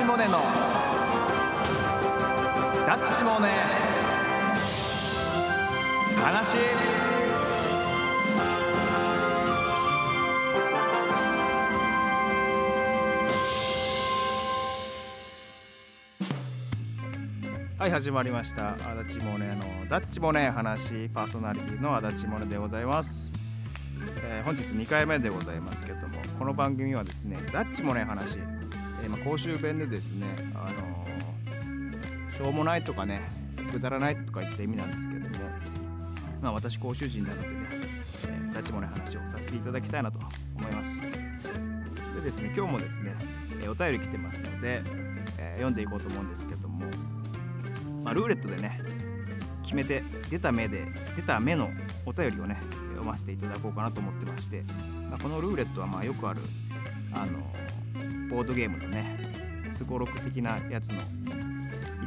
チモネのダッチモネ。話。はい始まりました。足立モネのダッチモネ話。パーソナリティの足立モネでございます、えー本日2回目でございますけどもこの番組はですねダッチモネ話、えーま、公衆弁でですねあのしょうもないとかねくだらないとか言った意味なんですけどもまあ私公衆人なのでね、えーダッチモネ話をさせていただきたいなと思います。でですね今日もですね、えお便り来てますので、え読んでいこうと思うんですけどもまあ、ルーレットでね決めて出た目で出た目のお便りをね読ませていただこうかなと思ってまして、まあ、このルーレットはまあよくあるあのボードゲームのねすごろく的なやつの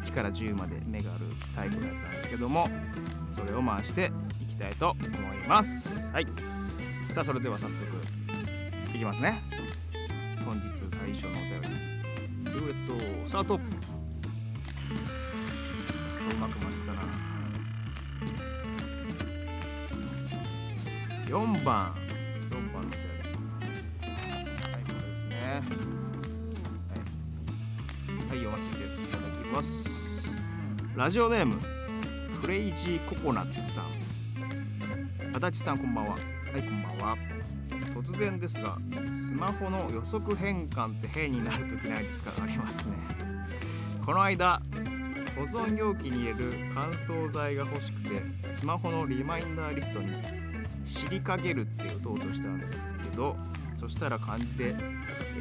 1から10まで目があるタイプのやつなんですけどもそれを回していきたいと思います。はい。さあそれでは早速いきますね。本日最初のお便り。ルーレットスタート。うまく回せたな。4番。ませていただきます。ラジオネームクレイジーココナッツさん。足立さんこんばんは。はいこんばんは。突然ですがスマホの予測変換って変になるときないですか？ありますね。この間保存容器に入れる乾燥剤が欲しくてスマホのリマインダーリストに「知りかける」って打とうとしたんですけどそしたら漢字で「、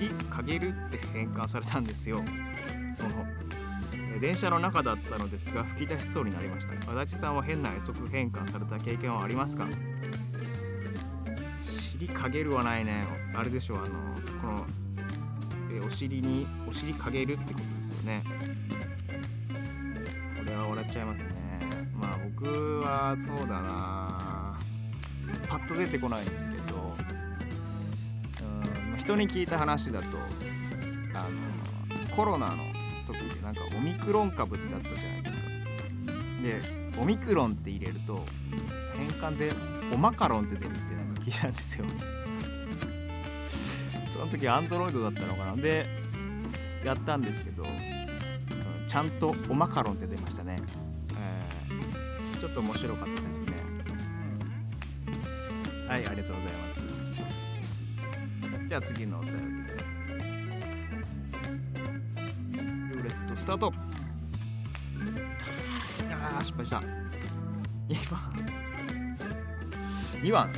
りかげる」って変換されたんですよ。おえ電車の中だったのですが吹き出しそうになりました。足立さんは変な予測変換された経験はありますか？知りかげるはないね。あれでしょうあのこの、えお尻にお尻かげるってことですよね。これは笑っちゃいますね。まあ僕はそうだな。パッと出てこないんですけど。人に聞いた話だとあのコロナの時でなんかオミクロン株ってあったじゃないですか。でオミクロンって入れると変換でオマカロンって出るってなんか聞いたんですよ。その時アンドロイドだったのかな。でやったんですけどちゃんとオマカロンって出ましたね、えーちょっと面白かったですね。はいありがとうございます。じゃあ次のお便りルーレットスタート。あー失敗した。2番。2番。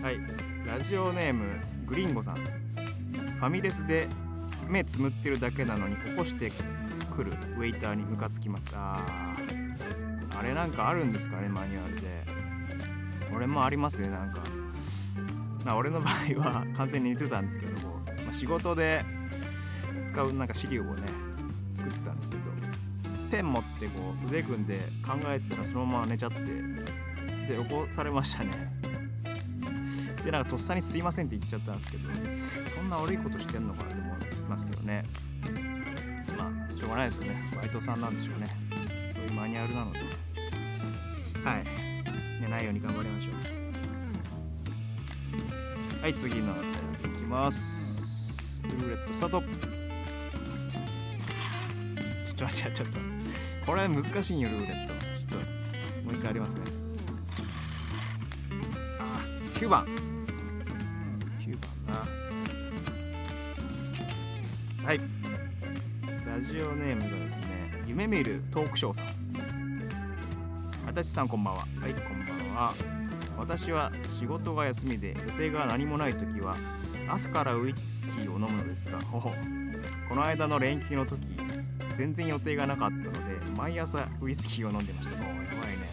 はい。ラジオネームグリンゴさん。ファミレスで目つむってるだけなのに起こしてくるウェイターにムカつきます。ああれなんかあるんですかねマニュアルで。俺もありますねなんか。まあ俺の場合は完全に似てたんですけども、まあ、仕事で使うなんか資料をね作ってたんですけどペン持ってこう腕組んで考えてたらそのまま寝ちゃってで起こされましたね。でなんかとっさに「すいません」って言っちゃったんですけどそんな悪いことしてんのかなと思いますけどね。まあしょうがないですよね。バイトさんなんでしょうね。そういうマニュアルなので。はい。寝ないように頑張りましょう。はい次のお便りいきます。ルーレットスタート。ちょっと待ってちょっと。これ難しいよルーレット。ちょっともう一回ありますね。あ9番。9番な。はい。ラジオネームがですね夢見るトークショーさん。足立さんこんばんは。はいこんばんは。私は仕事が休みで予定が何もない時は朝からウイスキーを飲むのですが ほほこの間の連休の時全然予定がなかったので毎朝ウイスキーを飲んでました。おーやばいね。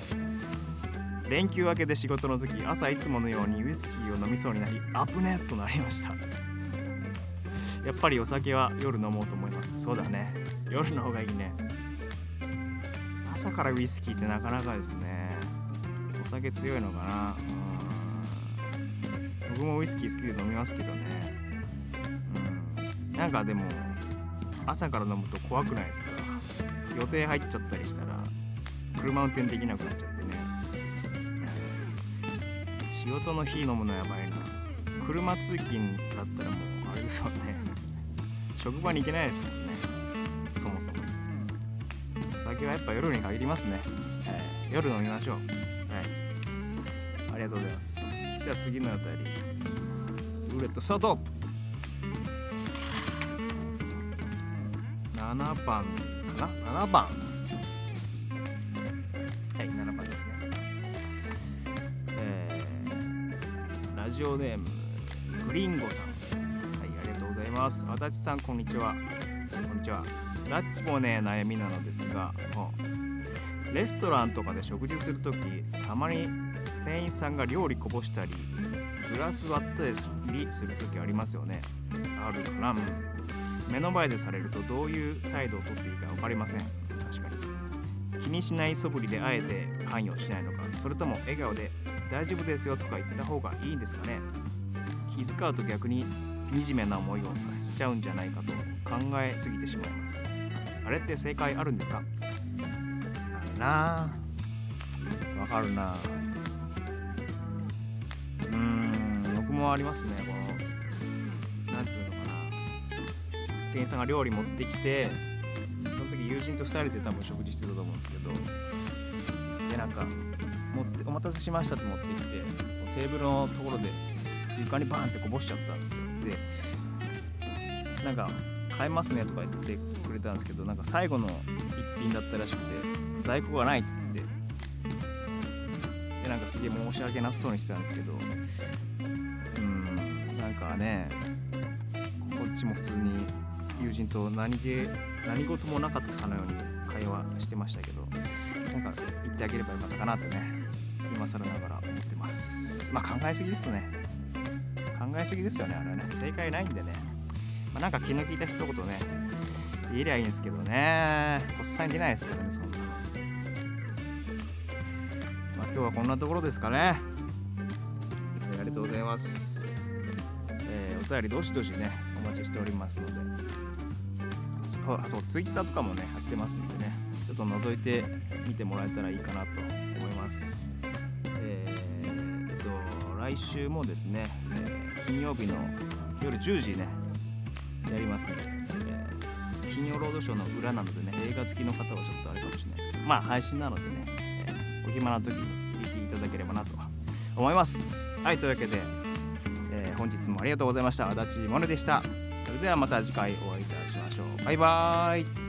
連休明けで仕事の時朝いつものようにウイスキーを飲みそうになり危ねっとなりました。やっぱりお酒は夜飲もうと思います。そうだね。夜の方がいいね。朝からウイスキーってなかなかですね。酒強いのかな。僕もウイスキー好きで飲みますけどね。うん。なんかでも朝から飲むと怖くないですか。予定入っちゃったりしたら車運転できなくなっちゃってね。仕事の日飲むのやばいな。車通勤だったらもうあれですよね。職場に行けないですもんね。そもそも。お酒はやっぱ夜に限りますね、えー夜飲みましょう。ありがとうございます。じゃあ次のあたり。ルーレットスタート。7番かな？7番。はい7番ですね。えー、ラジオネームグリンゴさん。はいありがとうございます。足立さんこんにちは。こんにちは。ラッチもね悩みなのですがレストランとかで食事するときたまに店員さんが料理こぼしたりグラス割ったりするときありますよね。あるかな。目の前でされるとどういう態度をとっていいか分かりません。確かに。気にしない素振りであえて関与しないのか。それとも笑顔で大丈夫ですよとか言った方がいいんですかね。気遣うと逆に惨めな思いをさせちゃうんじゃないかと考えすぎてしまいます。あれって正解あるんですか？あれな。あわかるな。うもありますねこのなんつうのかな。店員さんが料理持ってきてその時友人と2人で多分食事してると思うんですけどでなんか持ってお待たせしましたって持ってきてテーブルのところで床にバーンってこぼしちゃったんですよ。でなんか買えますねとか言ってくれたんですけどなんか最後の一品だったらしくて在庫がないっつって。でなんかすげえ申し訳なさそうにしてたんですけどなんかねこっちも普通に友人と何気何事もなかったかのように会話してましたけどなんか言ってあげればよかったかなってね今更ながら思ってます。まあ考えすぎですね。考えすぎですよねあれはね。正解ないんでね、まあ、なんか気の利いた一言ね言えりゃいいんですけどね。とっさに出ないですからねそんなまあ今日はこんなところですかね。ありがとうございます、お便りどしどしねお待ちしておりますので。そうそうツイッターとかもねやってますんでね。ちょっと覗いてみてもらえたらいいかなと思います。えーっと来週もですね、えー金曜日の夜10時ねやりますんで、えー金曜ロードショーの裏なのでね映画好きの方はちょっとあれかもしれないですけど。まあ配信なのでね、えーお暇な時に聞いていただければなと思います。はいというわけで、えー本日もありがとうございました。足立モネでした。それではまた次回お会いいたしましょう。バイバーイ。